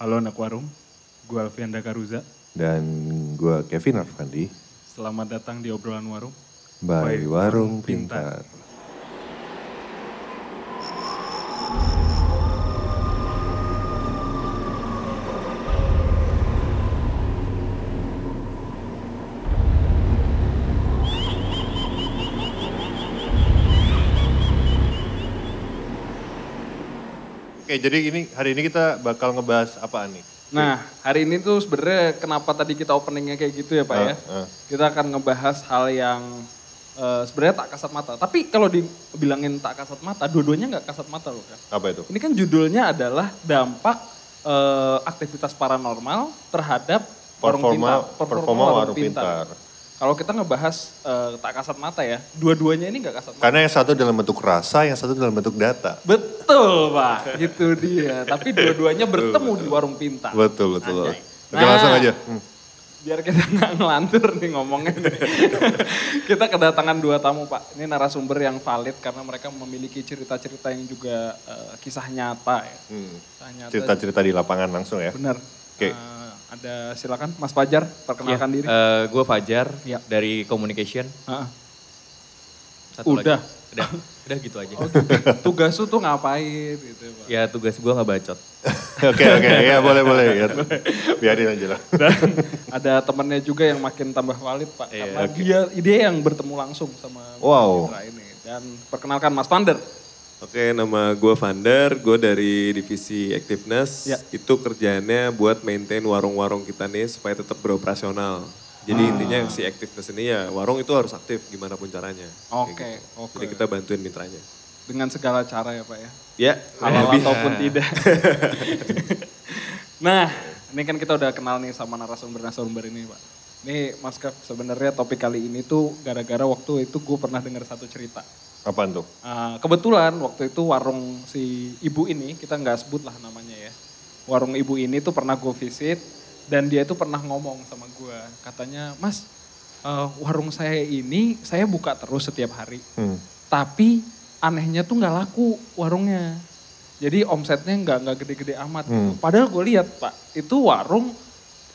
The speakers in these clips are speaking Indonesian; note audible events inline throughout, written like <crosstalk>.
Halo anak warung, gue Alfianda Karuza. Dan gue Kevin Arfandi, Selamat datang di obrolan warung. by By Warung Warung Pintar. Pintar. Oke, jadi ini hari ini kita bakal ngebahas apaan nih? Nah, hari ini tuh sebenarnya kenapa tadi kita openingnya kayak gitu ya Pak ya? Ah, ah. Kita akan ngebahas hal yang eh, sebenarnya tak kasat mata. Tapi kalau dibilangin tak kasat mata, dua-duanya nggak kasat mata loh kan. Apa itu? Ini kan judulnya adalah dampak eh, aktivitas paranormal terhadap warung Performa- pintar. performa warung pintar. Kalau kita ngebahas eh, tak kasat mata ya, dua-duanya ini nggak kasat mata. Karena yang satu dalam bentuk rasa, yang satu dalam bentuk data. Betul Pak, itu dia. Tapi dua-duanya bertemu di warung pintar. Betul, betul. Anjay. Oke, Nah. langsung aja. Hmm. biar kita <laughs> nggak ngelantur nih ngomongnya. nih. <laughs> kita kedatangan dua tamu Pak. Ini narasumber yang valid karena mereka memiliki cerita-cerita yang juga eh, kisah nyata ya. Hmm. Cerita-cerita di lapangan langsung ya. Benar. Oke. Eh, ada silakan Mas Fajar perkenalkan diri. gue Fajar Ya. dari Communication. Ah, Satu Udah. Lagi. Udah, udah gitu aja. oh, gitu. Tugas lu tuh ngapain gitu Pak. Ya tugas gue nggak bacot. <laughs> Oke, oke. Ya boleh, boleh. Ya. Biarin aja lah. <laughs> Dan ada temennya juga yang makin tambah valid Pak. Iya, karena oke. dia, dia yang bertemu langsung sama Wow. Mitra ini. Dan perkenalkan Mas Vander. Oke, nama gue Vander, gue dari divisi Activeness. Ya. Itu kerjaannya buat maintain warung-warung kita nih supaya tetap beroperasional. Jadi Ah. intinya si Activeness ini ya warung itu harus aktif gimana pun caranya. Oke, gitu. oke. Jadi kita bantuin mitranya. Dengan segala cara ya Pak ya. Ya, halal lebih. ataupun <laughs> tidak. nah, ini kan kita udah kenal nih sama narasumber-narasumber ini, Pak. Nih, Mas Kev, sebenarnya topik kali ini tuh gara-gara waktu itu gue pernah dengar satu cerita. Apaan tuh? Ah, kebetulan waktu itu warung si ibu ini, kita nggak sebut lah namanya ya. Warung ibu ini tuh pernah gue visit dan dia tuh pernah ngomong sama gue. Katanya, Mas, eh, warung saya ini saya buka terus setiap hari. Hmm. Tapi anehnya tuh nggak laku warungnya. Jadi omsetnya nggak nggak gede-gede amat. Hmm. Padahal gue lihat pak, itu warung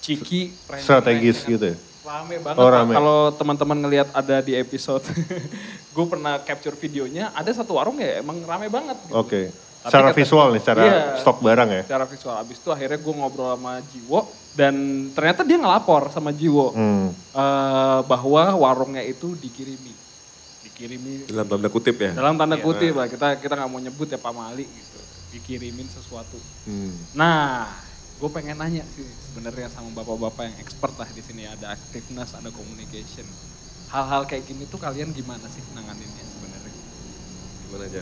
ciki Strategis gitu ya? Rame banget Oh, rame. Kalau teman-teman ngelihat ada di episode, <laughs> gue pernah capture videonya. Ada satu warung ya emang rame banget. Gitu. Oke. Tapi Secara kata- visual nih, secara Iya. stok barang ya? Secara visual. Abis itu akhirnya gue ngobrol sama Jiwo dan ternyata dia ngelapor sama Jiwo Hmm. eh, bahwa warungnya itu dikirimi, dikirimi Dalam tanda kutip ya. dalam tanda kutip lah kita kita nggak mau nyebut ya Pak Mali gitu dikirimin sesuatu Hmm. nah gue pengen nanya sih sebenarnya sama bapak-bapak yang expert lah di sini ada activeness ada communication hal-hal kayak gini tuh kalian gimana sih nanganinnya sebenarnya Gimana aja?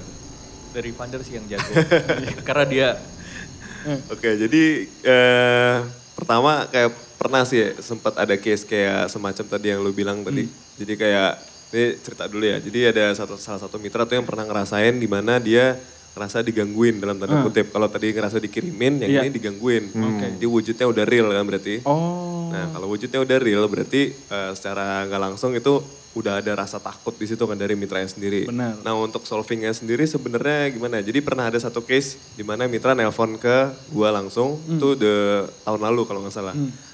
Dari Vander sih yang jago. <laughs> Karena dia Oke, jadi eh, pertama kayak pernah sih ya, sempat ada case kayak semacam tadi yang lu bilang tadi. Jadi kayak ini cerita dulu ya. Jadi ada satu salah satu mitra tuh yang pernah ngerasain di mana dia ngerasa digangguin dalam tanda kutip. Kalau tadi ngerasa dikirimin, yang Iya. ini digangguin. Oke. Jadi wujudnya udah real kan berarti. oh Nah kalau wujudnya udah real berarti eh, secara nggak langsung itu udah ada rasa takut di situ kan dari mitranya sendiri. Benar. Nah untuk solvingnya sendiri sebenarnya gimana? Jadi pernah ada satu case di mana mitra nelpon ke gua langsung Hmm. itu the tahun lalu kalau nggak salah.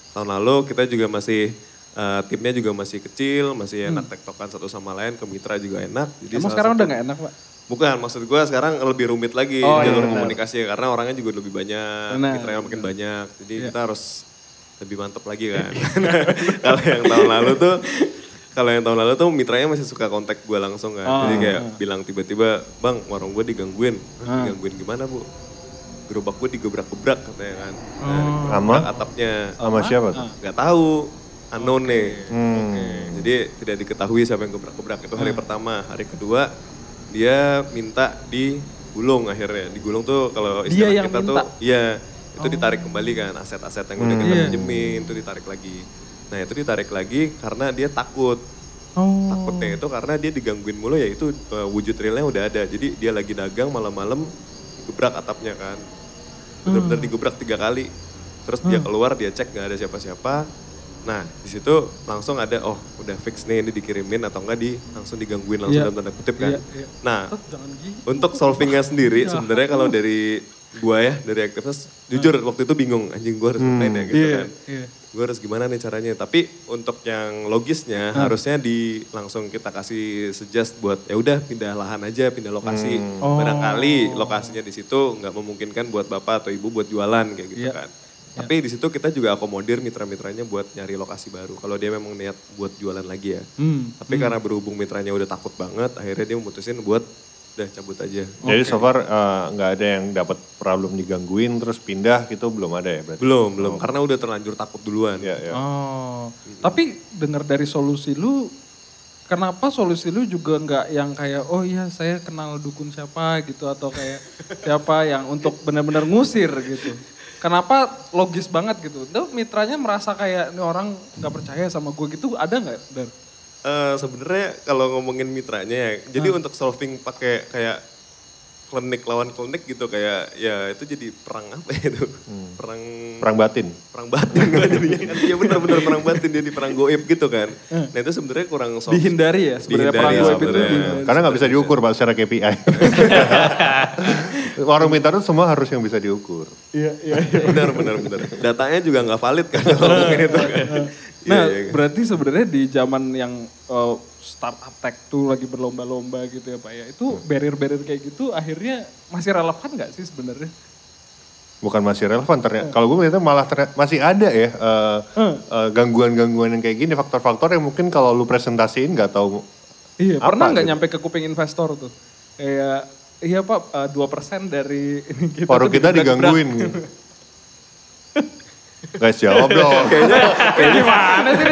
Tahun lalu kita juga masih eh, timnya juga masih kecil, masih enak tektokan satu sama lain ke mitra juga enak. Jadi Hmm. emang sekarang satu- udah nggak enak pak Bukan, maksud gue sekarang lebih rumit lagi Oh, jalur iya, benar. komunikasi karena orangnya juga lebih banyak, Benar. mitranya makin banyak. Jadi Iya. kita harus lebih mantep lagi kan. <laughs> kalau yang tahun lalu tuh, kalau yang tahun lalu tuh mitranya masih suka kontak gue langsung kan. Oh, Jadi kayak bilang tiba-tiba, bang warung gue digangguin. Ah. Digangguin gimana bu? Gerobak gue digebrak-gebrak katanya kan. Oh. Nah, Sama? atapnya. Sama siapa tuh? Gak tahu, unknown nih. Hmm. Jadi tidak diketahui siapa yang gebrak-gebrak. Itu hari pertama. Hari kedua dia minta digulung akhirnya. Digulung tuh kalau Dia istilah yang kita minta? tuh iya itu ditarik kembali kan aset-aset yang udah Hmm. kita Iya. pinjemin itu ditarik lagi. Nah itu ditarik lagi karena dia takut. oh Takutnya itu karena dia digangguin mulu ya itu uh, wujud realnya udah ada. Jadi dia lagi dagang malam-malam gebrak atapnya kan. Bener-bener Hmm. digebrak tiga kali. Terus dia keluar dia cek nggak ada siapa-siapa. Nah di situ langsung ada oh udah fix nih ini dikirimin atau enggak di langsung digangguin langsung Iya. dalam tanda kutip kan. Iya, iya. Nah jangan gitu untuk solvingnya sendiri <laughs> sebenarnya kalau dari gua ya dari aktivitas jujur waktu itu bingung anjing gua harus ngapain ya gitu Iya, kan. iya. Gue harus gimana nih caranya. Tapi untuk yang logisnya harusnya di langsung kita kasih suggest buat ya udah pindah lahan aja, pindah lokasi. Oh. Barangkali lokasinya di situ nggak memungkinkan buat bapak atau ibu buat jualan kayak gitu Iya. kan. Tapi di situ kita juga akomodir mitra-mitranya buat nyari lokasi baru. Kalau dia memang niat buat jualan lagi ya. Hmm. Tapi karena berhubung mitranya udah takut banget, akhirnya dia memutusin buat udah cabut aja. Jadi so far eh, nggak ada yang dapat problem digangguin terus pindah gitu belum ada ya berarti? Belum, belum. Karena udah terlanjur takut duluan. Ya, ya. Oh, tapi dengar dari solusi lu, kenapa solusi lu juga nggak yang kayak oh iya saya kenal dukun siapa gitu atau kayak siapa yang untuk benar-benar ngusir gitu. Kenapa logis banget gitu? Itu mitranya merasa kayak ini orang nggak percaya sama gue gitu ada nggak? Dar? Eh sebenarnya kalau ngomongin mitranya ya, jadi untuk solving pakai kayak klinik lawan klinik gitu kayak ya itu jadi perang apa ya itu? Perang Perang batin. perang batin kan jadinya kan. Iya benar-benar perang batin jadi perang goib gitu kan. Nah itu sebenarnya kurang solve. Dihindari ya sebenarnya Dihindari perang ya web itu. dihindari. Karena nggak bisa diukur pak secara KPI. <laughs> Warung pintar itu semua harus yang bisa diukur. Iya iya. iya. benar benar benar. Datanya juga nggak valid kan kalau itu kan. Nah, Iya, iya. berarti sebenarnya di zaman yang uh, startup tech tuh lagi berlomba-lomba gitu ya Pak ya. Itu barrier-barrier kayak gitu akhirnya masih relevan nggak sih sebenarnya? Bukan masih relevan ternyata. Kalau gue melihatnya malah ternyata masih ada ya eh, eh, gangguan-gangguan yang kayak gini, faktor-faktor yang mungkin kalau lu presentasiin nggak tahu Iya, Apa pernah nggak gitu? nyampe ke kuping investor tuh? Kayak iya Pak, dua persen dari ini kita paru kita digangguin. gitu. <laughs> Guys jawab dong. Kayak gimana sih?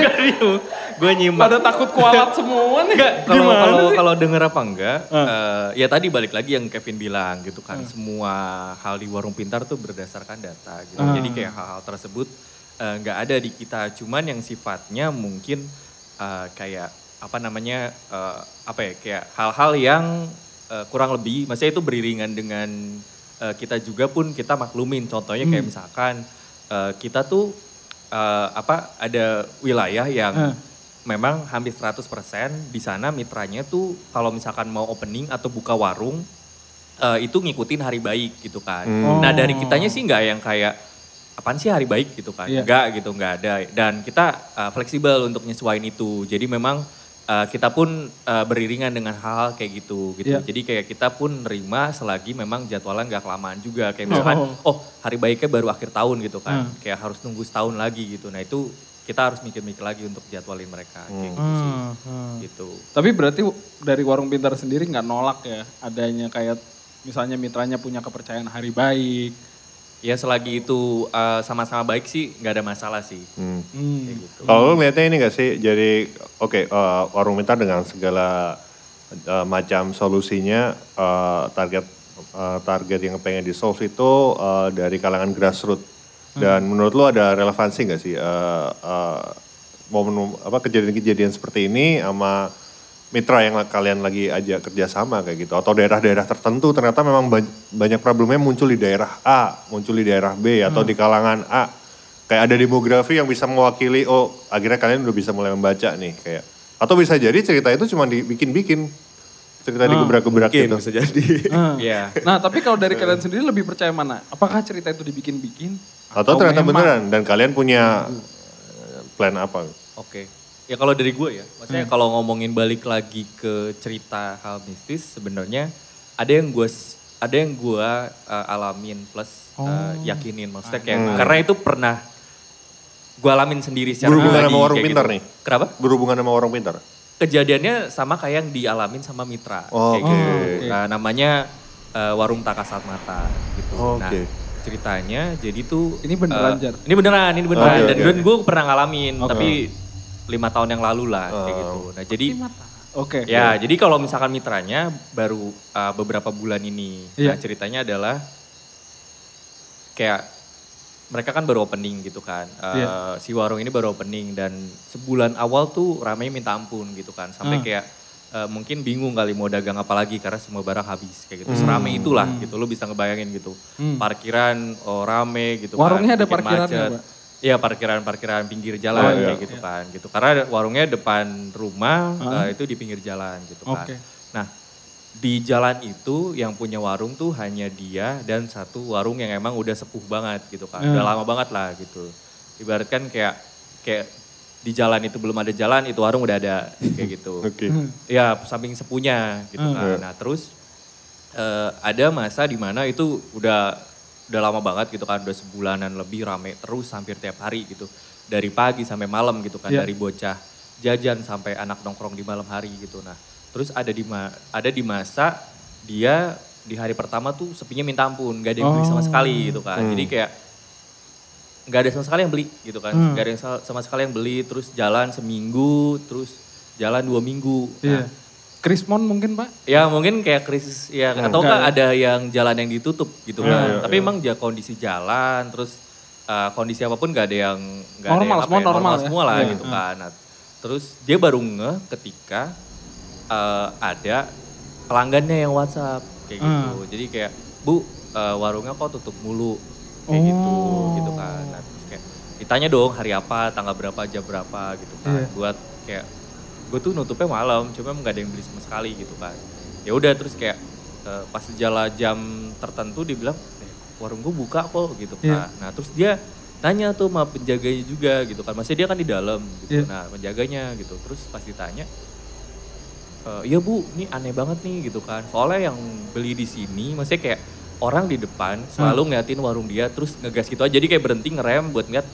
Gue nyimak. Pada takut kualat semua nih. Kalau kalau kalau denger apa enggak, eh, ya tadi balik lagi yang Kevin bilang gitu kan, semua hal di warung pintar tuh berdasarkan data gitu. Ah. Jadi kayak hal-hal tersebut eh, nggak ada di kita, cuman yang sifatnya mungkin eh, kayak apa namanya eh, apa ya kayak hal-hal yang eh, kurang lebih, maksudnya itu beriringan dengan eh, kita juga pun kita maklumin. Contohnya kayak misalkan eh, kita tuh eh, apa ada wilayah yang Ah. Memang hampir 100% di sana mitranya tuh kalau misalkan mau opening atau buka warung eh, itu ngikutin hari baik gitu kan. Hmm. Nah dari kitanya sih nggak yang kayak apaan sih hari baik gitu kan. Iya. Enggak gitu, nggak ada. Dan kita eh, fleksibel untuk nyesuaiin itu. Jadi memang eh, kita pun eh, beriringan dengan hal-hal kayak gitu gitu. Iya. Jadi kayak kita pun nerima selagi memang jadwalnya nggak kelamaan juga. Kayak misalkan Oh. oh hari baiknya baru akhir tahun gitu kan. Hmm. Kayak harus nunggu setahun lagi gitu. Nah itu kita harus mikir-mikir lagi untuk jadwalin mereka kayak gitu sih. Hmm, hmm. Gitu. Tapi berarti dari warung pintar sendiri nggak nolak ya adanya kayak misalnya mitranya punya kepercayaan hari baik. Ya selagi itu uh, sama-sama baik sih nggak ada masalah sih. Hmm. Hmm. Kayak gitu. Kalau lu ngeliatnya ini gak sih, jadi oke eh, warung pintar dengan segala eh, macam solusinya eh, target eh, target yang pengen di solve itu eh, dari kalangan grassroots. Dan menurut lu ada relevansi gak sih eh, eh, momen apa kejadian-kejadian seperti ini sama mitra yang kalian lagi ajak kerjasama kayak gitu atau daerah-daerah tertentu ternyata memang ba- banyak problemnya muncul di daerah A, muncul di daerah B atau di kalangan A kayak ada demografi yang bisa mewakili oh akhirnya kalian udah bisa mulai membaca nih kayak atau bisa jadi cerita itu cuma dibikin-bikin cerita digebrak-gebrak Mungkin gitu bisa jadi. Ah. <laughs> Iya. Nah tapi kalau dari kalian sendiri lebih percaya mana? Apakah cerita itu dibikin-bikin? Atau ternyata memang- beneran dan kalian punya eh, plan apa Oke. Ya kalau dari gue ya, maksudnya Hmm. kalau ngomongin balik lagi ke cerita hal mistis sebenarnya ada yang gue ada yang gue uh, alamin plus uh, Oh. yakinin maksudnya kayak karena itu pernah gue alamin sendiri secara Berhubungan pribadi sama kayak pintar gitu. nih? Kenapa? berhubungan sama orang pintar Kejadiannya sama kayak yang dialamin sama mitra. Oh, kayak oke. gitu. Nah, namanya uh, warung takasat mata gitu. Oh, Nah, oke. Ceritanya jadi tuh Ini beneran, eh, Jar? Ini beneran, ini beneran. Oke, Dan oke. gue pernah ngalamin, Oke. tapi lima tahun yang lalu lah kayak Oh. gitu. Nah jadi Oke. ya jadi kalau misalkan mitranya baru uh, beberapa bulan ini, Iya. nah ceritanya adalah kayak mereka kan baru opening gitu kan. Uh, Iya. Si warung ini baru opening dan sebulan awal tuh ramai minta ampun gitu kan. Sampai Ah. kayak uh, mungkin bingung kali mau dagang apa lagi karena semua barang habis kayak gitu. Seramai itulah gitu. Lo bisa ngebayangin gitu. Hmm. Parkiran oh, rame gitu Warungnya ada bikin parkirannya, macet. Iya parkiran-parkiran pinggir jalan Oh, iya. kayak gitu kan gitu. Karena warungnya depan rumah Ah. eh, itu di pinggir jalan gitu kan. Oke. Nah di jalan itu yang punya warung tuh hanya dia dan satu warung yang emang udah sepuh banget gitu kan. Hmm. Udah lama banget lah gitu. Ibaratkan kayak kayak di jalan itu belum ada jalan, itu warung udah ada kayak gitu. Oke. Ya samping sepunya gitu Hmm. kan. Nah terus eh, ada masa di mana itu udah udah lama banget gitu kan, udah sebulanan lebih rame terus hampir tiap hari gitu. Dari pagi sampai malam gitu kan, Iya. dari bocah jajan sampai anak nongkrong di malam hari gitu. Nah terus ada di ma- ada di masa dia di hari pertama tuh sepinya minta ampun, gak ada yang beli sama Oh. sekali gitu kan. Jadi kayak nggak ada sama sekali yang beli gitu kan, Hmm. nggak ada yang sa- sama sekali yang beli, terus jalan seminggu, terus jalan dua minggu. Iya. Nah, Krismon mungkin Pak? Ya mungkin kayak krisis ya atau Enggak. kan ada yang jalan yang ditutup gitu Iya, kan. iya, Tapi iya. emang ya kondisi jalan terus uh, kondisi apa pun gak ada yang nggak ada Normal, yang apa semua ya, normal ya. semua lah Iya, gitu iya. kan. Nah, terus dia baru ngeh ketika uh, ada pelanggannya yang WhatsApp kayak Hmm. gitu. Jadi kayak Bu uh, warungnya kok tutup mulu kayak gitu Oh. gitu kan. Nah, terus kayak ditanya dong hari apa, tanggal berapa, jam berapa gitu kan. Iya. Buat kayak gue tuh nutupnya malam, cuma emang gak ada yang beli sama sekali gitu kan. Ya udah terus kayak eh, pas jalan jam tertentu dia bilang, eh, warung gue buka kok gitu Iya. kan. Nah terus dia nanya tuh sama penjaganya juga gitu kan. Maksudnya dia kan di dalam gitu. Iya. Nah penjaganya gitu. Terus pas ditanya, "Eh, iya bu, ini aneh banget nih gitu kan. Soalnya yang beli di sini, maksudnya kayak orang di depan selalu ngeliatin warung dia, terus ngegas gitu aja. Jadi kayak berhenti ngerem buat ngeliat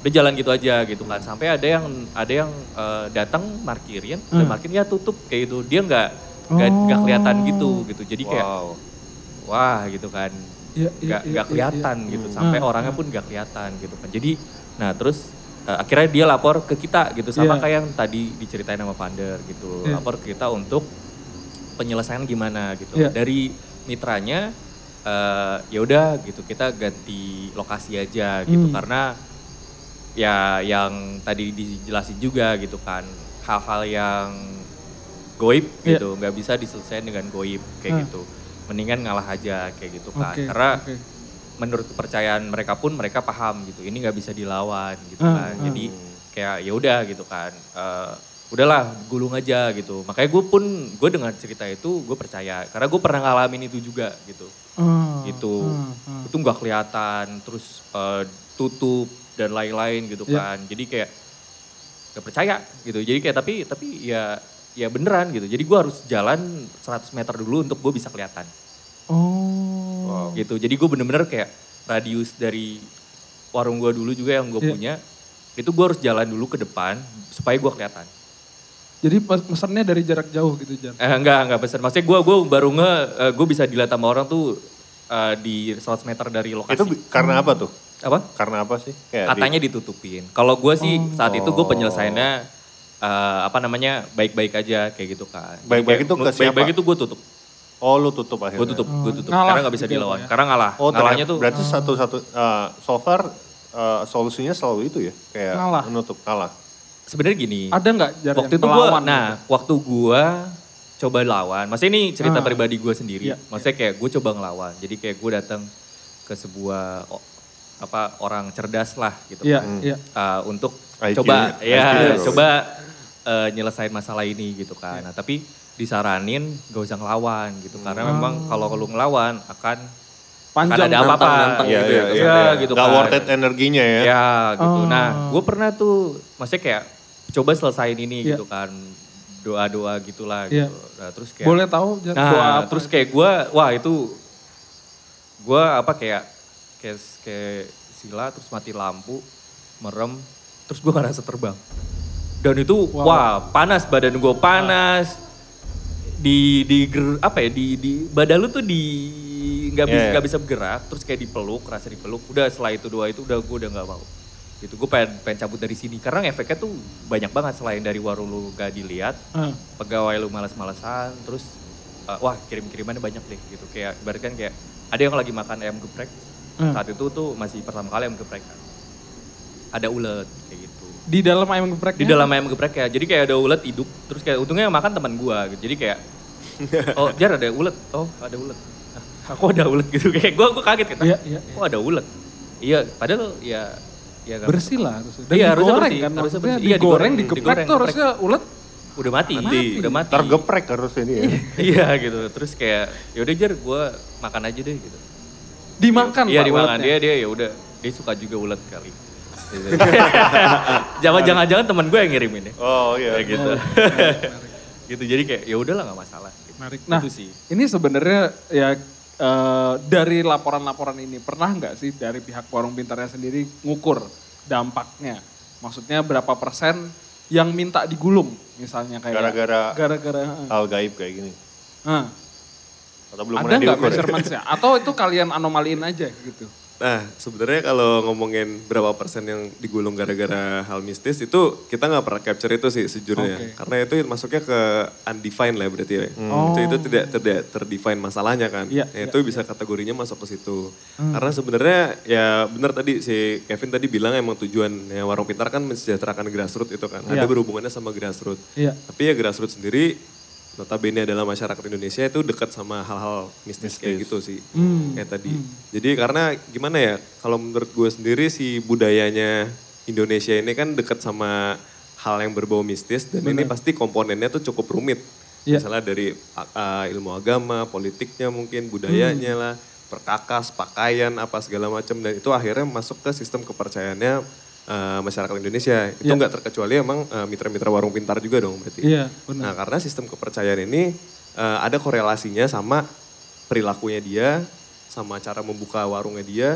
udah jalan gitu aja gitu kan sampai ada yang ada yang eh, datang markirin dan Hmm. markirnya tutup kayak gitu dia nggak nggak nggak kelihatan gitu gitu jadi kayak Wow. wah gitu kan Iya, iya, nggak iya, nggak iya, kelihatan iya. gitu Hmm. sampai Hmm, orangnya hmm. pun nggak kelihatan gitu kan jadi nah terus eh, akhirnya dia lapor ke kita gitu sama Iya. kayak yang tadi diceritain sama Pander gitu Iya. lapor ke kita untuk penyelesaian gimana gitu Iya. dari mitranya eh, ya udah gitu kita ganti lokasi aja gitu. Hmm. karena ya yang tadi dijelasin juga gitu kan hal-hal yang goib Iya. gitu nggak bisa diselesaikan dengan goib kayak gitu. Mendingan ngalah aja kayak gitu kan. Oke, karena oke. menurut kepercayaan mereka pun mereka paham gitu ini nggak bisa dilawan gitu kan. Jadi kayak ya udah gitu kan Eh, udahlah gulung aja gitu. Makanya gue pun gue dengan cerita itu gue percaya. Karena gue pernah ngalamin itu juga gitu Ah, gitu ah, ah. itu nggak kelihatan terus eh, tutup dan lain-lain gitu Iya. kan jadi kayak gak percaya gitu jadi kayak tapi tapi ya ya beneran gitu jadi gue harus jalan 100 meter dulu untuk gue bisa kelihatan Oh. gitu jadi gue bener-bener kayak radius dari warung gue dulu juga yang gue Iya. punya itu gue harus jalan dulu ke depan supaya gue kelihatan Jadi pesannya dari jarak jauh gitu Jan. eh enggak enggak pesan maksudnya gue gue baru nge gue bisa dilihat sama orang tuh eh, di 100 meter dari lokasi Itu karena apa tuh? apa Karena apa sih? Kayak di- katanya ditutupin. Kalau gue sih Oh. saat itu gue penyelesaiannya eh, apa namanya baik-baik aja kayak gitu kan. Baik-baik kayak- itu ke siapa? Baik-baik itu gue tutup, Oh lu tutup akhirnya. gue tutup, gue tutup. Ngalah Karena nggak bisa gitu ya, dilawan. Ya? Karena ngalah. Oh Ngalahnya tuh berarti satu-satu uh, so far uh, solusinya selalu itu ya? Kayak Ngalah. menutup, ngalah. Sebenarnya gini. Ada nggak waktu itu gue, melawan nah gitu? waktu gue coba lawan. Maksudnya ini cerita Ah. pribadi gue sendiri. Iya. Maksudnya kayak gue coba ngelawan. Jadi kayak gue datang ke sebuah o- apa orang cerdas lah gitu Iya, kan. iya. uh, untuk IQ, coba IQ ya ya, coba uh, nyelesain masalah ini gitu kan. Nah, tapi disaranin gak usah ngelawan gitu karena memang kalau lu ngelawan akan Panjang ada apa-apa Iya, gitu iya, ya, iya. ya, iya. gitu Gak kan. worth it energinya ya. Ya gitu. Oh. Nah, gue pernah tuh maksudnya kayak coba selesain ini Iya. gitu kan. Doa-doa gitulah Iya. gitu. Nah, terus kayak Boleh tahu Nah, doa apa? terus kayak gue, wah itu gue apa kayak kayak kayak sila terus mati lampu, merem, terus gue ngerasa terbang. Dan itu Wow. wah panas badan gue panas. Di di ger- apa ya di di badan lu tuh di nggak bisa Yeah. nggak bisa bergerak, terus kayak dipeluk, rasa dipeluk. Udah setelah itu dua itu udah gue udah nggak mau. Gitu gue pengen pengen cabut dari sini. Karena efeknya tuh banyak banget selain dari warung lu gak dilihat, Ah, pegawai lu malas-malesan terus uh, wah kirim-kirimannya banyak deh gitu. Kayak ibarat kan kayak ada yang lagi makan ayam geprek. Hmm. saat itu tuh masih pertama kali ayam geprek kan. Ada ulet kayak gitu. Di dalam ayam geprek di dalam ayam geprek ya. Jadi kayak ada ulet hidup terus kayak untungnya yang makan teman gua gitu. Jadi kayak <laughs> oh jar ada ulet. Oh ada ulet aku ada ulet gitu kayak gua gua kaget kan Iya, iya. kok ada ulet iya padahal ya ya nggak bersih lah harusnya. Dan Iya, harusnya digoreng bersih, kan harusnya bersih. Iya, digoreng, digoreng, digeprek tuh harusnya ulet udah mati, udah mati. Tergeprek harus ini ya. iya gitu. Terus kayak yaudah Jer, gue makan aja deh gitu. Dimakan Iya dimakan uletnya? dia dia ya udah dia suka juga ulet kali. Gitu. <laughs> Jangan jangan jangan teman gue yang ngirimin ya. Oh iya. Kayak gitu. <laughs> gitu jadi kayak ya udahlah nggak masalah. Gitu. Menarik. Nah, itu sih. ini sebenarnya ya eh, dari laporan-laporan ini pernah nggak sih dari pihak warung pintarnya sendiri ngukur dampaknya? Maksudnya berapa persen yang minta digulung misalnya kayak Gara-gara- gara-gara Hal gaib kayak gini. Nah, Atau belum ada nggak ya? measurements-nya? Atau itu kalian anomaliin aja gitu? Nah, sebenarnya kalau ngomongin berapa persen yang digulung gara-gara hal mistis itu kita nggak pernah capture itu sih sejujurnya. Oke. Karena itu masuknya ke undefined lah berarti ya. Oh. Itu itu tidak tidak terdefine masalahnya kan. Iya, Ya, iya, itu bisa kategorinya masuk ke situ. Karena sebenarnya ya benar tadi si Kevin tadi bilang emang tujuan ya warung pintar kan mensejahterakan grassroots itu kan. Iya. Ada berhubungannya sama grassroots. Iya. Tapi ya grassroots sendiri notabene adalah masyarakat Indonesia itu dekat sama hal-hal mistis, kayak gitu sih. Hmm. Kayak tadi. Jadi karena gimana ya, kalau menurut gue sendiri si budayanya Indonesia ini kan dekat sama hal yang berbau mistis dan ini pasti komponennya tuh cukup rumit. Iya. Misalnya dari uh, ilmu agama, politiknya mungkin, budayanya lah, perkakas, pakaian, apa segala macam dan itu akhirnya masuk ke sistem kepercayaannya uh, masyarakat Indonesia. Itu Iya. nggak terkecuali emang uh, mitra-mitra warung pintar juga dong berarti. Iya, benar. Nah karena sistem kepercayaan ini eh, ada korelasinya sama perilakunya dia, sama cara membuka warungnya dia,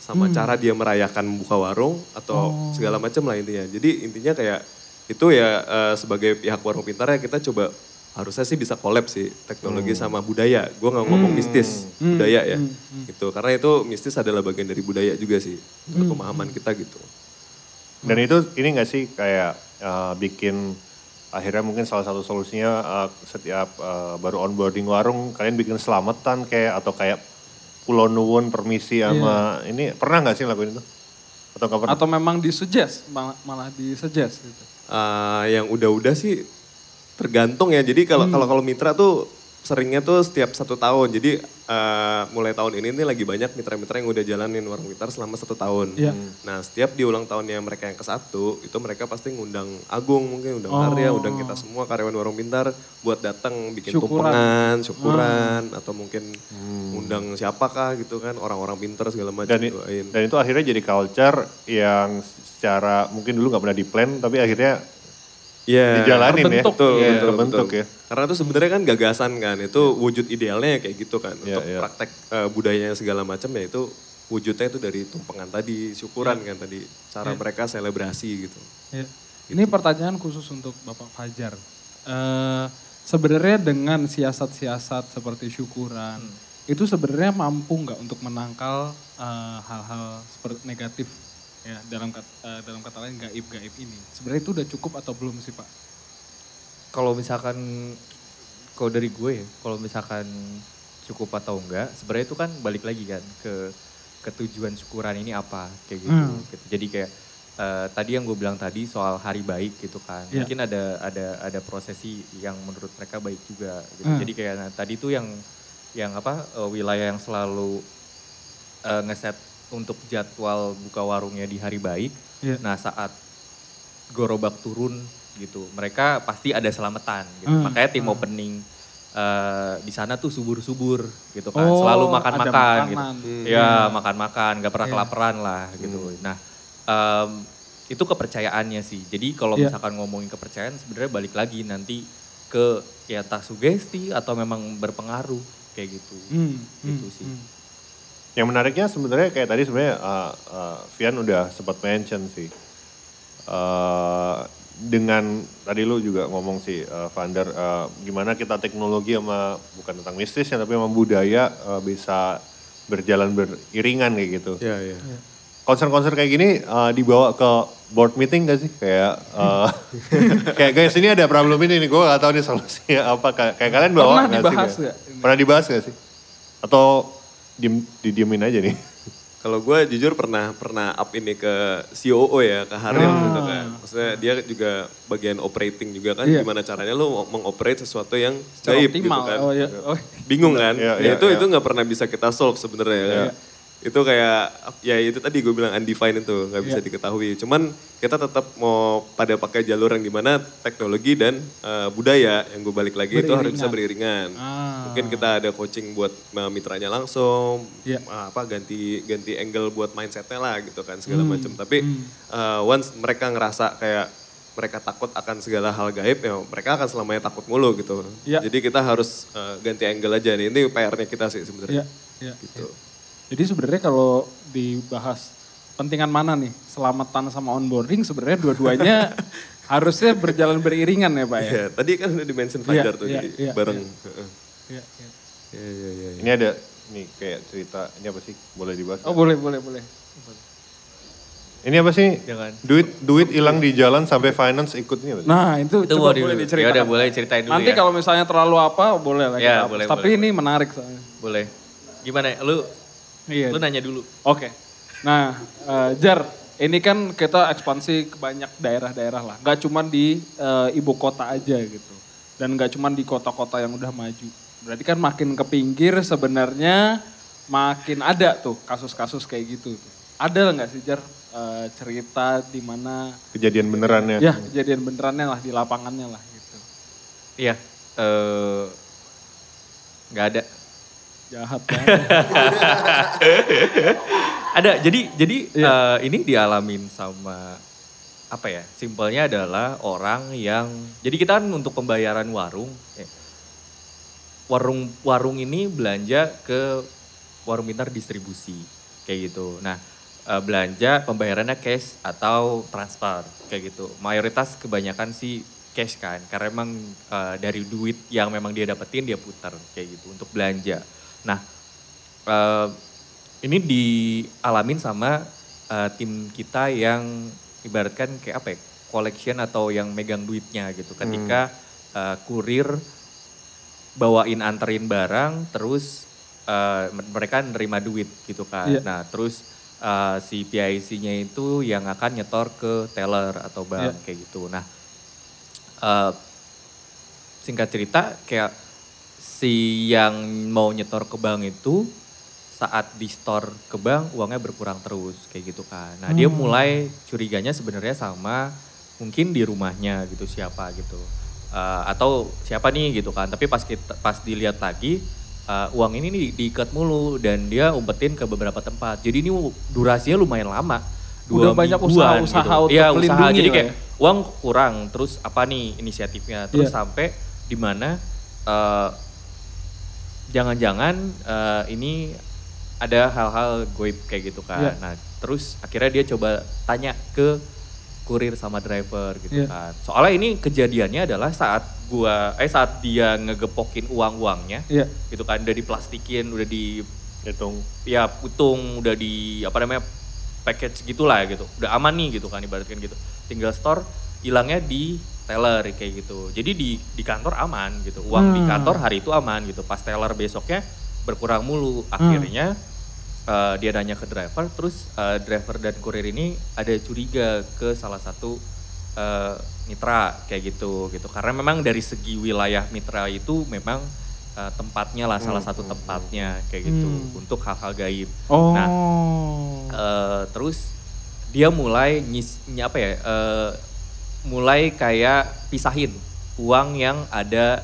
sama Hmm. cara dia merayakan membuka warung atau Oh. segala macam lah intinya. Jadi intinya kayak itu ya eh, sebagai pihak warung pintar ya kita coba harusnya sih bisa collab sih teknologi sama budaya. Gue nggak ngomong mistis, Hmm. budaya ya. Hmm. Gitu. Karena itu mistis adalah bagian dari budaya juga sih. Hmm. Pemahaman kita gitu. Dan itu ini nggak sih kayak uh, bikin akhirnya mungkin salah satu solusinya uh, setiap uh, baru onboarding warung kalian bikin selamatan kayak atau kayak pulau nuwun permisi sama ini pernah nggak sih lakuin itu? Atau nggak pernah? Atau memang disuggest, malah, malah disuggest gitu. Eh, yang udah-udah sih tergantung ya. Jadi kalau kalau kalau mitra tuh seringnya tuh setiap satu tahun. Jadi eh, mulai tahun ini nih lagi banyak mitra-mitra yang udah jalanin warung pintar selama satu tahun. Iya. Nah setiap di ulang tahunnya mereka yang ke satu itu mereka pasti ngundang Agung mungkin undang Oh. Arya, undang kita semua karyawan warung pintar buat datang bikin Syukuran. tumpengan, syukuran atau mungkin undang siapakah gitu kan orang-orang pintar segala macam dan, doain. dan itu akhirnya jadi culture yang secara mungkin dulu nggak pernah di plan tapi akhirnya Iya, dijalanin ya. terbentuk. Betul, Iya, betul, terbentuk betul. ya. Karena itu sebenarnya kan gagasan kan, itu wujud idealnya ya kayak gitu kan. Iya, Untuk iya. praktek eh, budayanya segala macam ya itu wujudnya itu dari tumpengan tadi, syukuran kan tadi. Cara mereka selebrasi gitu. Ya. Ini pertanyaan khusus untuk Bapak Fajar. Eh, sebenarnya dengan siasat-siasat seperti syukuran, itu sebenarnya mampu nggak untuk menangkal eh, hal-hal seperti negatif ya dalam eh, dalam kata lain gaib-gaib ini. Sebenarnya itu udah cukup atau belum sih Pak? Kalau misalkan kalau dari gue ya, kalau misalkan cukup atau enggak, sebenarnya itu kan balik lagi kan ke ketujuan syukuran ini apa kayak gitu. Hmm. gitu. Jadi kayak eh, tadi yang gue bilang tadi soal hari baik gitu kan. Iya. Mungkin ada ada ada prosesi yang menurut mereka baik juga gitu. Hmm. Jadi kayak nah, tadi tuh yang yang apa eh, wilayah yang selalu eh, ngeset untuk jadwal buka warungnya di hari baik. Iya. Nah, saat gorobak turun gitu, mereka pasti ada selamatan gitu. Hmm, Makanya tim hmm. opening eh, di sana tuh subur-subur gitu kan, Oh, selalu makan-makan gitu. Hmm. Ya, makan-makan, gak pernah Iya. kelaparan lah gitu. Nah, em, itu kepercayaannya sih. Jadi kalau Iya. misalkan ngomongin kepercayaan sebenarnya balik lagi nanti ke ya entah sugesti atau memang berpengaruh kayak gitu. Hmm, Gitu hmm, sih. hmm. Yang menariknya sebenarnya kayak tadi sebenarnya uh, uh, Vian udah sempat mention sih. Uh, dengan tadi lu juga ngomong sih uh, Vander uh, gimana kita teknologi sama bukan tentang mistis ya tapi sama budaya uh, bisa berjalan beriringan kayak gitu. Iya, iya. Konser-konser kayak gini uh, dibawa ke board meeting gak sih? Kayak uh, <laughs> kayak guys ini ada problem ini nih, gue gak tahu nih solusinya apa. Kayak, kayak kalian bawa Pernah nggak sih? dibahas Kayak- nggak? Pernah dibahas gak sih? Atau diem, didiemin aja nih? Kalau gue jujur pernah pernah up ini ke COO ya, ke Haril Ah. gitu kan. Maksudnya dia juga bagian operating juga kan, Iya. gimana caranya lu mengoperate sesuatu yang Secara gaib gitu optimal. kan. Oh, ya. oh, bingung kan Iya, Ya, iya, itu iya. itu nggak pernah bisa kita solve sebenarnya Iya. Itu kayak ya itu tadi gue bilang undefined itu nggak bisa Iya. diketahui. Cuman kita tetap mau pada pakai jalur yang di mana teknologi dan eh, budaya yang gue balik lagi itu harus bisa beriringan. Ah. Mungkin kita ada coaching buat mitranya langsung, Iya. ah, apa ganti ganti angle buat mindsetnya lah gitu kan Hmm. segala macam. Tapi eh, once mereka ngerasa kayak mereka takut akan segala hal gaib ya mereka akan selamanya takut mulu gitu. Iya. Jadi kita harus eh, ganti angle aja nih. Ini PR-nya kita sih sebenarnya. Iya, iya. Gitu. Jadi sebenarnya kalau dibahas pentingan mana nih selamatan sama onboarding sebenarnya dua-duanya <laughs> harusnya berjalan beriringan ya pak ya. Iya, tadi kan udah di-mention Iya, Fajar tuh iya, di iya, bareng. iya. Heeh. Iya, iya. Iya, iya, iya. iya. Ini ada nih kayak cerita, ini apa sih? Boleh dibahas? Oh boleh boleh boleh. Ini apa sih? Jangan. Duit duit hilang di jalan sampai finance ikut ini apa sih? Nah itu, Itu coba boleh dulu. diceritakan. Ya udah, boleh ceritain dulu Nanti ya. kalau misalnya terlalu apa boleh lah Ya, boleh, Tapi boleh, ini menarik soalnya. Boleh. Gimana? Lu Iya. lu nanya dulu. Oke. Nah, eh, Jar, ini kan kita ekspansi ke banyak daerah-daerah lah. Gak cuma di eh, ibu kota aja gitu. Dan gak cuma di kota-kota yang udah maju. Berarti kan makin ke pinggir sebenarnya makin ada tuh kasus-kasus kayak gitu. Ada nggak sih Jar eh, cerita di mana Kejadian benerannya. ya kejadian benerannya lah di lapangannya lah gitu. Iya. Eh nggak ada. Jahat ya. <laughs> Ada. Jadi jadi Iya. eh, ini dialamin sama apa ya? Simpelnya adalah orang yang jadi kita kan untuk pembayaran warung eh, warung warung ini belanja ke warung pintar distribusi kayak gitu. Nah, eh, belanja pembayarannya cash atau transfer kayak gitu. Mayoritas kebanyakan sih cash kan karena emang eh, dari duit yang memang dia dapetin dia putar kayak gitu untuk belanja. Nah, eh, ini dialamin sama eh, tim kita yang ibaratkan kayak apa ya, collection atau yang megang duitnya gitu. Ketika eh, kurir bawain anterin barang, terus eh, mereka nerima duit gitu kan. Iya. Nah terus eh, si PIC-nya itu yang akan nyetor ke teller atau bank Iya. kayak gitu. Nah eh, singkat cerita kayak si yang mau nyetor ke bank itu saat di store ke bank uangnya berkurang terus kayak gitu kan. Nah dia mulai curiganya sebenarnya sama mungkin di rumahnya gitu siapa gitu. Eh, atau siapa nih gitu kan. Tapi pas kita pas dilihat lagi eh, uang ini nih diikat mulu dan dia umpetin ke beberapa tempat. Jadi ini durasinya lumayan lama. Udah banyak usaha-usaha gitu. untuk Iya, usaha. Jadi kayak ya. uang kurang terus apa nih inisiatifnya terus Iya. sampai di mana eh, jangan-jangan eh, ini ada hal-hal goib kayak gitu kan. Iya. Nah, terus akhirnya dia coba tanya ke kurir sama driver gitu Iya. kan. Soalnya ini kejadiannya adalah saat gua eh saat dia ngegepokin uang-uangnya Iya. gitu kan udah diplastikin, udah di Hitung. ya putung, udah di apa namanya package gitulah gitu. Udah aman nih gitu kan ibaratkan gitu. Tinggal store hilangnya di teller kayak gitu. Jadi di di kantor aman gitu. Uang di Hmm. kantor hari itu aman gitu. Pas teller besoknya berkurang mulu. Akhirnya eh, dia nanya ke driver, terus eh, driver dan kurir ini ada curiga ke salah satu eh, mitra kayak gitu gitu. Karena memang dari segi wilayah mitra itu memang eh, tempatnya lah salah satu tempatnya kayak gitu Hmm. untuk hal-hal gaib. Oh. Nah, Eh, terus dia mulai nyis, ny- apa ya? eh, mulai kayak pisahin uang yang ada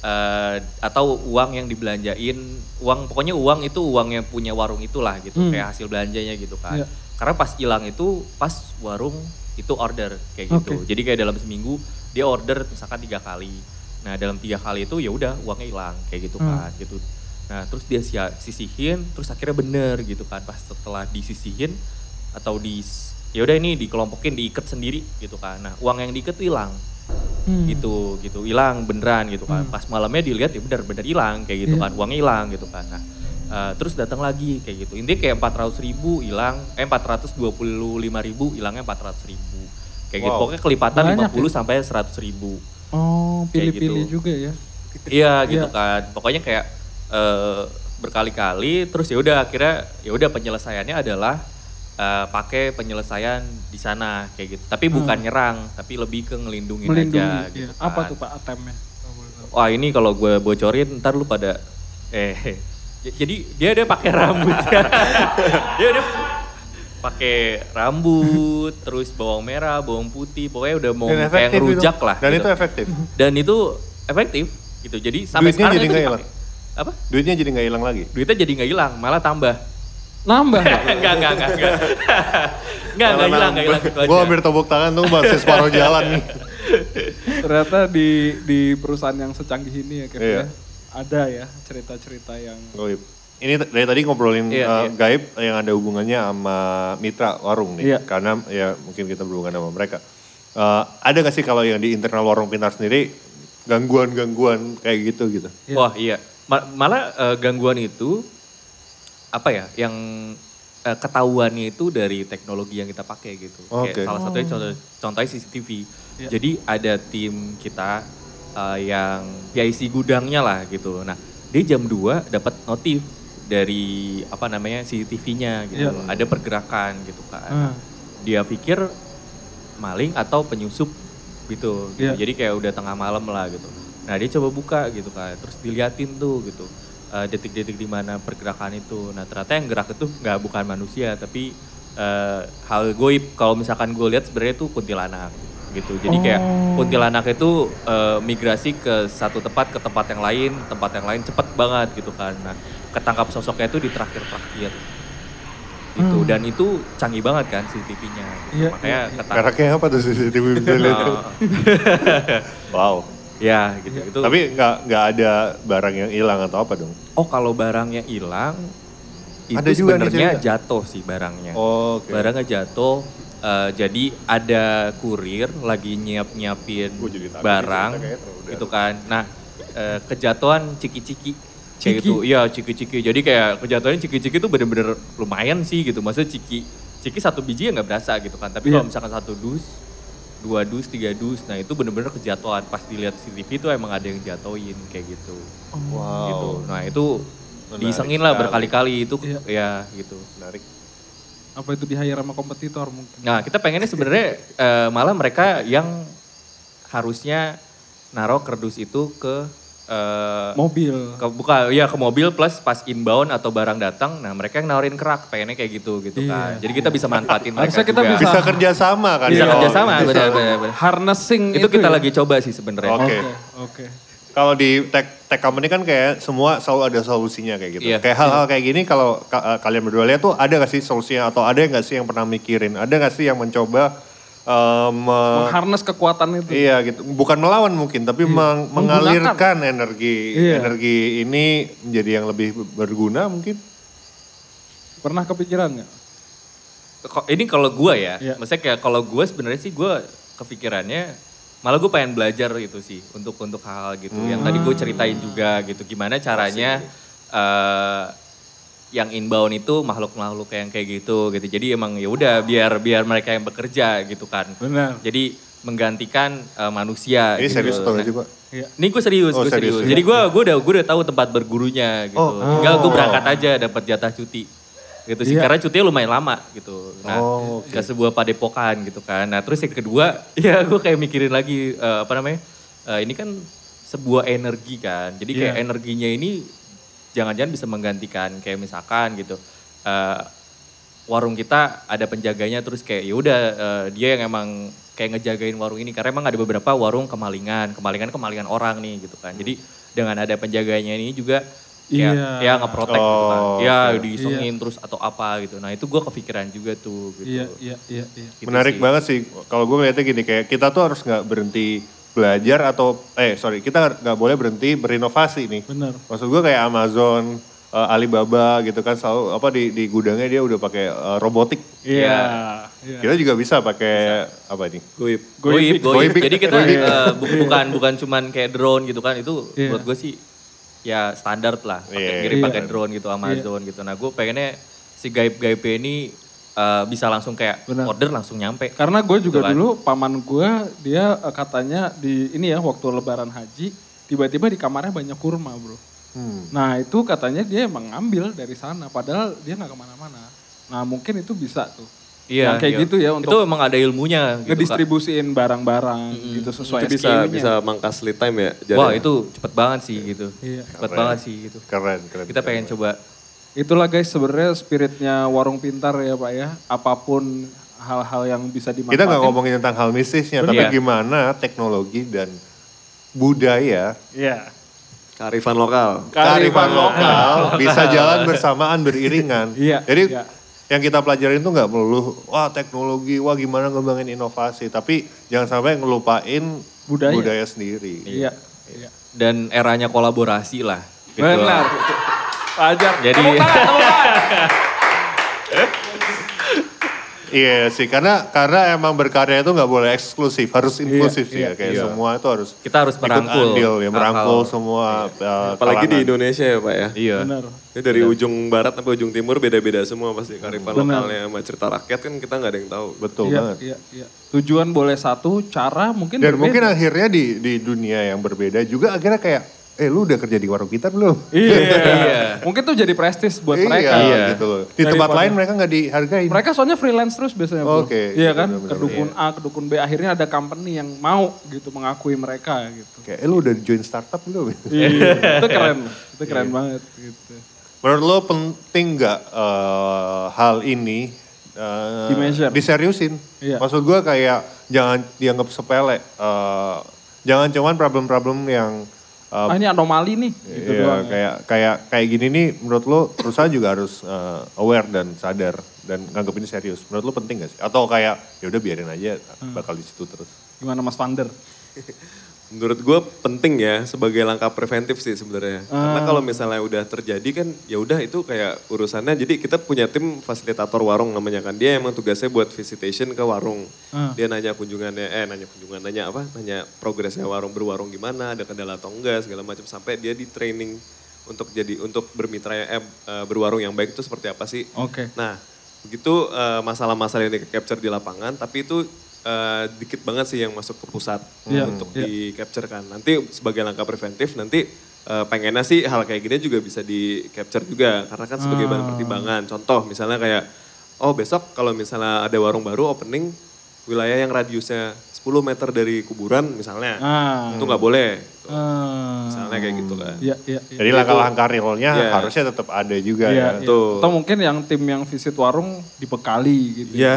eh, atau uang yang dibelanjain, uang pokoknya uang itu uang yang punya warung itulah gitu, Hmm. kayak hasil belanjanya gitu kan. Iya. Karena pas hilang itu pas warung itu order kayak gitu. Jadi kayak dalam seminggu dia order misalkan tiga kali. Nah dalam tiga kali itu ya udah uangnya hilang kayak gitu Hmm. kan gitu. Nah terus dia sisihin, terus akhirnya bener gitu kan. Pas setelah disisihin atau di ya udah ini dikelompokin diikat sendiri gitu kan. Nah uang yang diikat hilang Hmm. gitu gitu hilang beneran gitu kan. Pas malamnya dilihat ya bener bener hilang kayak gitu Iya. kan. Uangnya hilang gitu kan. Nah eh, terus datang lagi kayak gitu. Intinya kayak 400 ribu hilang, eh 425 ribu hilangnya 400 ribu. Kayak gitu. Wow. Pokoknya kelipatan Banyak 50 sampai 100 ribu. Oh, Kayak pilih-pilih gitu. juga ya. Iya gitu Iya. kan. Pokoknya kayak eh, berkali-kali terus ya udah akhirnya ya udah penyelesaiannya adalah eh, pakai penyelesaian di sana kayak gitu. Tapi bukan nyerang, tapi lebih ke ngelindungin Hmm. Melindungi. aja iya. gitu Apa kan. tuh Pak atemnya? Wah ini kalau gue bocorin ntar lu pada eh Jadi dia ada pakai rambut. <laughs> dia udah pakai rambut, terus bawang merah, bawang putih, pokoknya udah mau Dan kayak itu. ngerujak lah. Dan gitu. itu efektif. Dan itu efektif gitu. Jadi sampai Duitnya sekarang jadi itu nggak dipakai. Apa? Duitnya jadi nggak hilang lagi. Duitnya jadi nggak hilang, malah tambah. Nambah. <laughs> enggak, enggak, enggak, enggak. Enggak, enggak hilang, enggak hilang Gue hampir tepuk tangan tuh masih separuh jalan nih. Ternyata di di perusahaan yang secanggih ini ya Kev Iya. ya. Ada ya cerita-cerita yang Goib. Ini t- dari tadi ngobrolin Iya, uh, iya. gaib yang ada hubungannya sama mitra warung nih. Iya. Karena ya mungkin kita berhubungan sama mereka. Uh, ada gak sih kalau yang di internal warung pintar sendiri gangguan-gangguan kayak gitu gitu? Wah iya, Ma- malah eh, gangguan itu apa ya, yang eh, ketahuannya itu dari teknologi yang kita pakai gitu. Oke. Kayak salah satunya contoh, contohnya CCTV. Jadi ada tim kita eh, yang PIC gudangnya lah gitu. Nah dia jam 2 dapat notif dari apa namanya CCTV-nya gitu. Iya. Ada pergerakan gitu kan. Ah. Dia pikir maling atau penyusup gitu. gitu. Iya. Jadi kayak udah tengah malam lah gitu. Nah dia coba buka gitu kan, terus diliatin tuh gitu eh, detik-detik di mana pergerakan itu. Nah ternyata yang gerak itu nggak bukan manusia tapi eh, hal goib. Kalau misalkan gue lihat sebenarnya itu kuntilanak gitu. Jadi kayak kuntilanak itu eh, migrasi ke satu tempat ke tempat yang lain, tempat yang lain cepet banget gitu kan. Nah ketangkap sosoknya itu di terakhir-terakhir gitu dan itu canggih banget kan CCTV-nya. Gitu. Iya, Makanya iya, iya. ketangkap. Mereknya apa tuh CCTV? Oh. <laughs> wow. Ya gitu. Itu Tapi nggak nggak ada barang yang hilang atau apa dong? Oh kalau barangnya hilang itu Ada juga nih sebenarnya jatuh sih barangnya. Oh, Oke. Barangnya jatuh. eh, jadi ada kurir lagi nyiap nyiapin barang gitu kan. Nah eh, kejatuhan ciki-ciki kayak Ciki? gitu. Iya ciki-ciki. Jadi kayak kejatuhan ciki-ciki itu bener-bener lumayan sih gitu. Maksudnya ciki ciki satu biji ya nggak berasa gitu kan. Tapi Iya. kalau misalkan satu dus, dua dus, tiga dus, nah itu bener-bener kejatuhan. Pas dilihat CCTV itu emang ada yang jatoin kayak gitu Wow. gitu. Nah itu Menarik diisengin lah berkali-kali itu Iya. ya gitu. Menarik. apa itu di hire sama kompetitor mungkin. Nah kita pengennya sebenarnya eh, malah mereka yang harusnya naruh kerdus itu ke eh, Mobil. ke buka ya ke mobil plus pas inbound atau barang datang, nah mereka yang nawarin kerak pengennya kayak gitu gitu kan. Iya. Jadi kita bisa manfaatin <laughs> mereka Harusnya kita juga. bisa- Bisa kerja sama kan? bisa ya? kerja sama bisa. benar benar. benar. Harnessing Itu kita ya? lagi coba sih sebenarnya. Oke. Oke, oke. Kalau di tech, tech company kan kayak semua selalu ada solusinya kayak gitu. Iya. Kayak hal-hal kayak gini kalau ka- eh, kalian berdua lihat tuh ada gak sih solusinya atau ada gak sih yang pernah mikirin? Ada gak sih yang mencoba eh, me- Mengharness kekuatan itu. Iya gitu, bukan melawan mungkin, tapi meng- Menggunakan. mengalirkan energi Iya. energi ini menjadi yang lebih berguna mungkin. Pernah kepikiran nggak? Kok- ini kalau gue ya, Iya. maksudnya kayak kalau gue sebenarnya sih gue kepikirannya malah gue pengen belajar itu sih untuk untuk hal-hal gitu. Yang tadi gue ceritain juga gitu, gimana caranya eh yang inbound itu makhluk-makhluk yang kayak gitu gitu. Jadi emang ya udah biar biar mereka yang bekerja gitu kan. Benar. Jadi menggantikan eh, manusia. Ini gitu. serius atau Nah, Pak? Iya. ini gue serius, Oh, gue serius, serius. ya. Jadi gue gue udah gue udah tahu tempat bergurunya gitu. Oh. Tinggal gue berangkat aja dapat jatah cuti. Gitu sih. Iya. Karena cutinya lumayan lama gitu. Nah, Oh, oke. ke sebuah padepokan gitu kan. Nah, terus yang kedua, <laughs> ya gue kayak mikirin lagi eh, apa namanya? eh, ini kan sebuah energi kan. Jadi kayak Iya. energinya ini jangan-jangan bisa menggantikan kayak misalkan gitu. eh, warung kita ada penjaganya terus kayak ya udah eh, dia yang emang kayak ngejagain warung ini karena emang ada beberapa warung kemalingan, kemalingan kemalingan orang nih gitu kan. Jadi dengan ada penjaganya ini juga ya Iya. ya ngeprotek gitu kan. Oh, Ya oke. diisengin terus atau apa gitu. Nah, itu gua kepikiran juga tuh gitu. Iya, iya, iya, iya. Gitu Menarik sih. banget sih. Kalau gue ngeliatnya gini kayak kita tuh harus nggak berhenti belajar atau eh sorry kita nggak boleh berhenti berinovasi nih. Benar. Maksud gue kayak Amazon, eh, Alibaba gitu kan selalu apa di di gudangnya dia udah pakai eh, robotik. Iya. iya. Kita juga bisa pakai apa nih? Goib. Goib. Goib, Goib. Jadi kita Goib. eh, bu- bukan bukan cuman kayak drone gitu kan. Itu Iya. menurut gue sih ya standar lah. Pakai Iya. ngirim Iya. pakai drone gitu Amazon gitu. Nah, gue pengennya si gaib-gaib ini eh, bisa langsung kayak Benar. order langsung nyampe. Karena gue juga Gitu kan. dulu paman gue dia eh, katanya di ini ya waktu lebaran haji tiba-tiba di kamarnya banyak kurma bro. Hmm. Nah itu katanya dia emang ngambil dari sana padahal dia nggak ke mana-mana. Nah mungkin itu bisa tuh. Iya, yang kayak iya. gitu ya Itu untuk emang ada ilmunya gitu, ngedistribusiin barang-barang gitu sesuai Itu bisa SKU-nya. bisa mangkas lead time ya. Wah jaraknya. itu cepet banget sih gitu. Iya. Cepet banget sih gitu. Keren, keren. Kita pengen coba. Itulah guys sebenarnya spiritnya warung pintar ya Pak ya. Apa pun hal-hal yang bisa dimanfaatin. Kita nggak ngomongin tentang hal mistisnya, tapi Iya. gimana teknologi dan budaya, Iya. kearifan lokal. kearifan lokal bisa <laughs> jalan bersamaan beriringan. Iya, Jadi iya. yang kita pelajarin itu nggak melulu wah teknologi, wah gimana ngembangin inovasi, tapi jangan sampai ngelupain Budaya. budaya sendiri. Iya. Iya. Dan eranya kolaborasi lah. gitu. Benar. Wajar. Jadi- Tepuk tangan, tepuk tangan. Iya sih, karena karena emang berkarya itu nggak boleh eksklusif, harus inklusif sih iya, ya. Kayak iya. semua itu harus Kita harus ikut merangkul andil ya, merangkul semua uh, Apalagi di kalangan. Indonesia ya Pak ya. Iya. Benar. Ini dari ujung barat sampai ujung timur beda-beda semua pasti kearifan Benar. lokalnya sama cerita rakyat kan kita nggak ada yang tahu. Betul Iya, banget. iya, iya. Tujuan boleh satu, cara mungkin Dan berbeda. mungkin akhirnya di di dunia yang berbeda juga akhirnya kayak, eh lu udah kerja di warung kita belum? Iya. <laughs> Mungkin tuh jadi prestis buat mereka. Iya, gitu loh. Di tempat Daripada- lain mereka nggak dihargai. Mereka soalnya freelance terus biasanya. Oke, Iya kan? benar-benar. Ke dukun A, ke dukun B. Akhirnya ada company yang mau gitu mengakui mereka gitu. Kayak, eh lu udah join startup belum? <laughs> Iya. itu keren. Itu keren banget gitu. Menurut lo penting nggak eh, hal ini Di-measure. diseriusin? Iya. Maksud gue kayak jangan dianggap sepele. Eh, jangan cuman problem-problem yang eh, Ah ini anomali nih. Gitu Iya, doang. ya. kayak kayak kayak gini nih menurut lo perusahaan juga harus eh, aware dan sadar dan nganggap ini serius. Menurut lo penting gak sih? Atau kayak ya udah biarin aja Hmm. bakal di situ terus. Gimana Mas Vander? <laughs> Menurut gue penting ya sebagai langkah preventif sih sebenarnya. Karena kalau misalnya udah terjadi kan ya udah itu kayak urusannya. Jadi kita punya tim fasilitator warung namanya kan. Dia emang tugasnya buat visitation ke warung. Ah. Dia nanya kunjungannya, eh nanya kunjungan, nanya apa? Nanya progresnya warung berwarung gimana, ada kendala atau enggak segala macam. Sampai dia di training untuk jadi untuk bermitra eh, eh, berwarung yang baik itu seperti apa sih? Oke. Nah, begitu eh, masalah-masalah yang di capture di lapangan, tapi itu eh, dikit banget sih yang masuk ke pusat Iya, untuk iya. di capture kan. Nanti sebagai langkah preventif, nanti eh, pengennya sih hal kayak gini juga bisa di capture juga, karena kan sebagai bahan Ah. pertimbangan. Contoh misalnya kayak, oh besok kalau misalnya ada warung baru opening, wilayah yang radiusnya 10 meter dari kuburan misalnya, Ah. itu nggak boleh. Ah. Misalnya kayak gitu kan. Iya, iya, iya. Jadi langkah-langkah realnya Iya. harusnya tetap ada juga Iya, ya. iya. Betul. Atau mungkin yang tim yang visit warung dibekali gitu. Iya,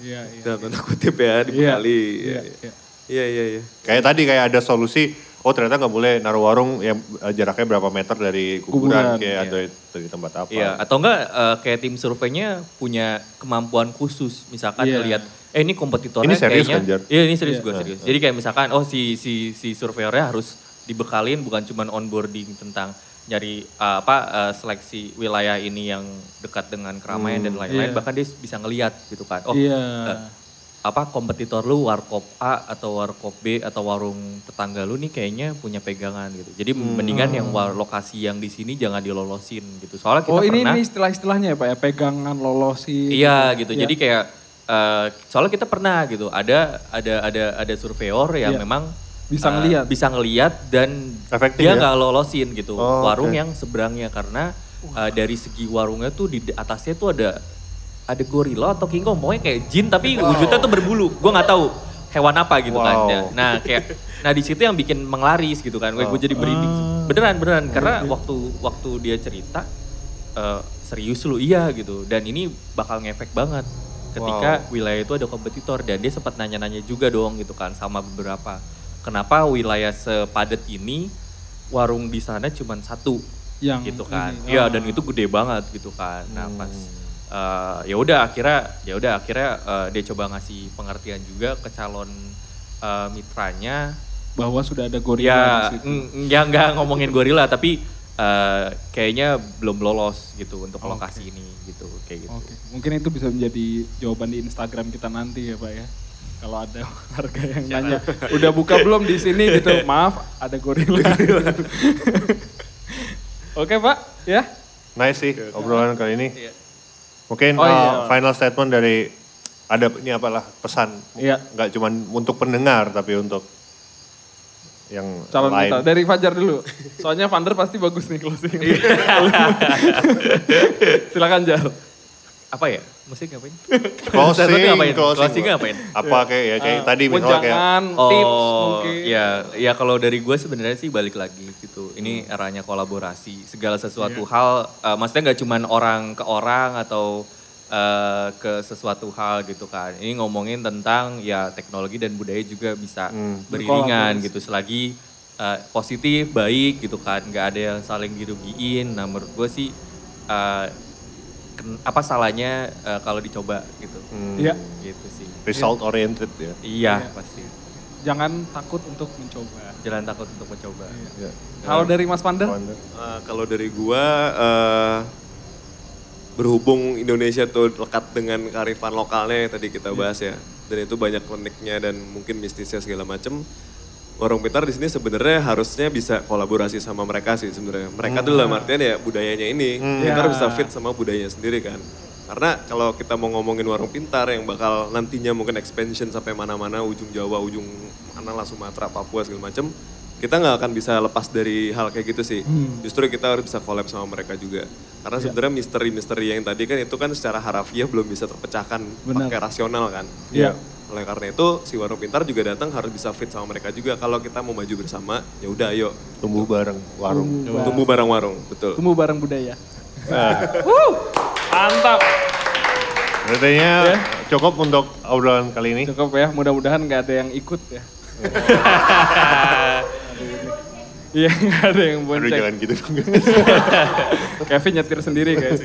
Iya, iya. dalam tanda kutip ya, Iya, dibekali. Iya, Iya, iya. iya, iya. iya. Kayak tadi kayak ada solusi, oh ternyata nggak boleh naruh warung yang eh, jaraknya berapa meter dari kuburan, Kuburan, kayak iya. ada dari tempat apa. Iya, atau enggak eh, kayak tim surveinya punya kemampuan khusus. Misalkan Iya. ngelihat eh ini kompetitornya Ini serius kayaknya kan? Iya, ini serius Iya. gue serius. Jadi kayak misalkan oh si si si surveyornya harus dibekalin bukan cuma onboarding tentang nyari eh, apa eh, seleksi wilayah ini yang dekat dengan keramaian dan lain-lain iya. bahkan dia bisa ngelihat gitu kan. Oh, Iya. eh, apa kompetitor lu warkop A atau warkop B atau warung tetangga lu nih kayaknya punya pegangan gitu. Jadi Hmm. mendingan yang war lokasi yang di sini jangan dilolosin gitu. Soalnya kita Oh ini, pernah ini istilah-istilahnya ya Pak ya, pegangan, lolosi. Iya gitu. Iya. Jadi kayak eh, soalnya kita pernah gitu. Ada ada ada ada surveyor yang Iya. memang Bisa eh, ngeliat. bisa ngeliat dan Efektif dia ya? nggak lolosin gitu. Oh, warung oke. yang seberangnya karena eh, dari segi warungnya tuh di atasnya tuh ada ada gorila atau king kong pokoknya kayak jin tapi wujudnya tuh berbulu. Gue nggak tahu hewan apa gitu kan. Wow. Ya. Nah kayak nah di situ yang bikin menglaris gitu kan. Gue Oh. jadi merinding. Ah. Beneran beneran karena waktu waktu dia cerita eh, serius lu iya gitu dan ini bakal ngefek banget ketika wilayah itu ada kompetitor dan dia sempat nanya-nanya juga dong gitu kan sama beberapa kenapa wilayah sepadat ini warung di sana cuma satu Yang gitu kan iya ah. dan itu gede banget gitu kan nah pas eh, ya udah akhirnya ya udah akhirnya eh, dia coba ngasih pengertian juga ke calon eh, mitranya Bahwa sudah ada gorila ya situ. mm, ya nggak ngomongin gorila tapi eh, kayaknya belum lolos gitu untuk lokasi ini gitu kayak gitu Oke, mungkin itu bisa menjadi jawaban di Instagram kita nanti ya Pak ya. Kalau ada <laughs> warga yang nanya, udah buka belum di sini <laughs> gitu? Maaf, ada gorila. <laughs> Oke Pak, ya. Nice sih obrolan kali ini. Iya. Mungkin Oh, uh, iya. final statement dari ada ini apalah pesan. Iya. Nggak cuma untuk pendengar tapi untuk yang Calon lain. kita dari Fajar dulu. Soalnya Vander pasti bagus nih closing. <laughs> Silakan Jar. Apa ya? Mesti ngapain? <laughs> Closing, ngapain? closing. Closing ngapain? Apa kayak ya kayak Eh, tadi misalnya kayak tips mungkin. ya, ya kalau dari gue sebenarnya sih balik lagi gitu. Ini eranya kolaborasi. Segala sesuatu hal, eh, maksudnya nggak cuman orang ke orang atau eh, ke sesuatu hal gitu kan. Ini ngomongin tentang ya teknologi dan budaya juga bisa beriringan gitu. Selagi eh, positif, baik gitu kan. Nggak ada yang saling dirugiin. Nah menurut gue sih eh, ken- apa salahnya eh, kalau dicoba gitu. Iya. Gitu sih. result oriented ya. Iya pasti. Jangan takut untuk mencoba. Jangan takut untuk mencoba. Ya. Kalau dari Mas Pander? Eh, kalau dari gua eh, berhubung Indonesia tuh lekat dengan kearifan lokalnya yang tadi kita bahas ya, dan itu banyak uniknya dan mungkin mistisnya segala macem. Warung Pintar di sini sebenarnya harusnya bisa kolaborasi sama mereka sih sebenarnya. Mereka tuh dalam artian ya budayanya ini, Pintar Ya. bisa fit sama budayanya sendiri kan. Karena kalau kita mau ngomongin warung pintar yang bakal nantinya mungkin expansion sampai mana-mana, ujung Jawa, ujung mana lah Sumatera, Papua segala macem, kita nggak akan bisa lepas dari hal kayak gitu sih. Justru kita harus bisa collab sama mereka juga. Karena sebenarnya misteri-misteri yang tadi kan itu kan secara harafiah belum bisa terpecahkan Benar. pakai rasional kan. Iya. Oleh karena itu si warung pintar juga datang harus bisa fit sama mereka juga. Kalau kita mau maju bersama, ya udah ayo Tumbuh bareng warung. tumbuh bareng warung, betul. Tumbuh bareng budaya. Nah, <laughs> Mantap. Artinya cukup untuk obrolan kali ini. Cukup ya, mudah-mudahan nggak ada yang ikut ya. <laughs> Iya, nggak ada yang Aduh bonceng. jangan gitu dong. <laughs> Kevin nyetir sendiri guys.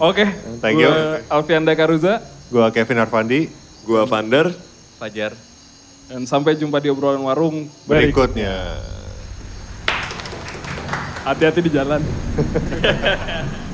Oke, Thank you. Alfianda Karuza. Gua Kevin Arfandi. Gua Vander, Fajar. Dan sampai jumpa di obrolan warung berikut. Berikutnya. Hati-hati di jalan. <laughs>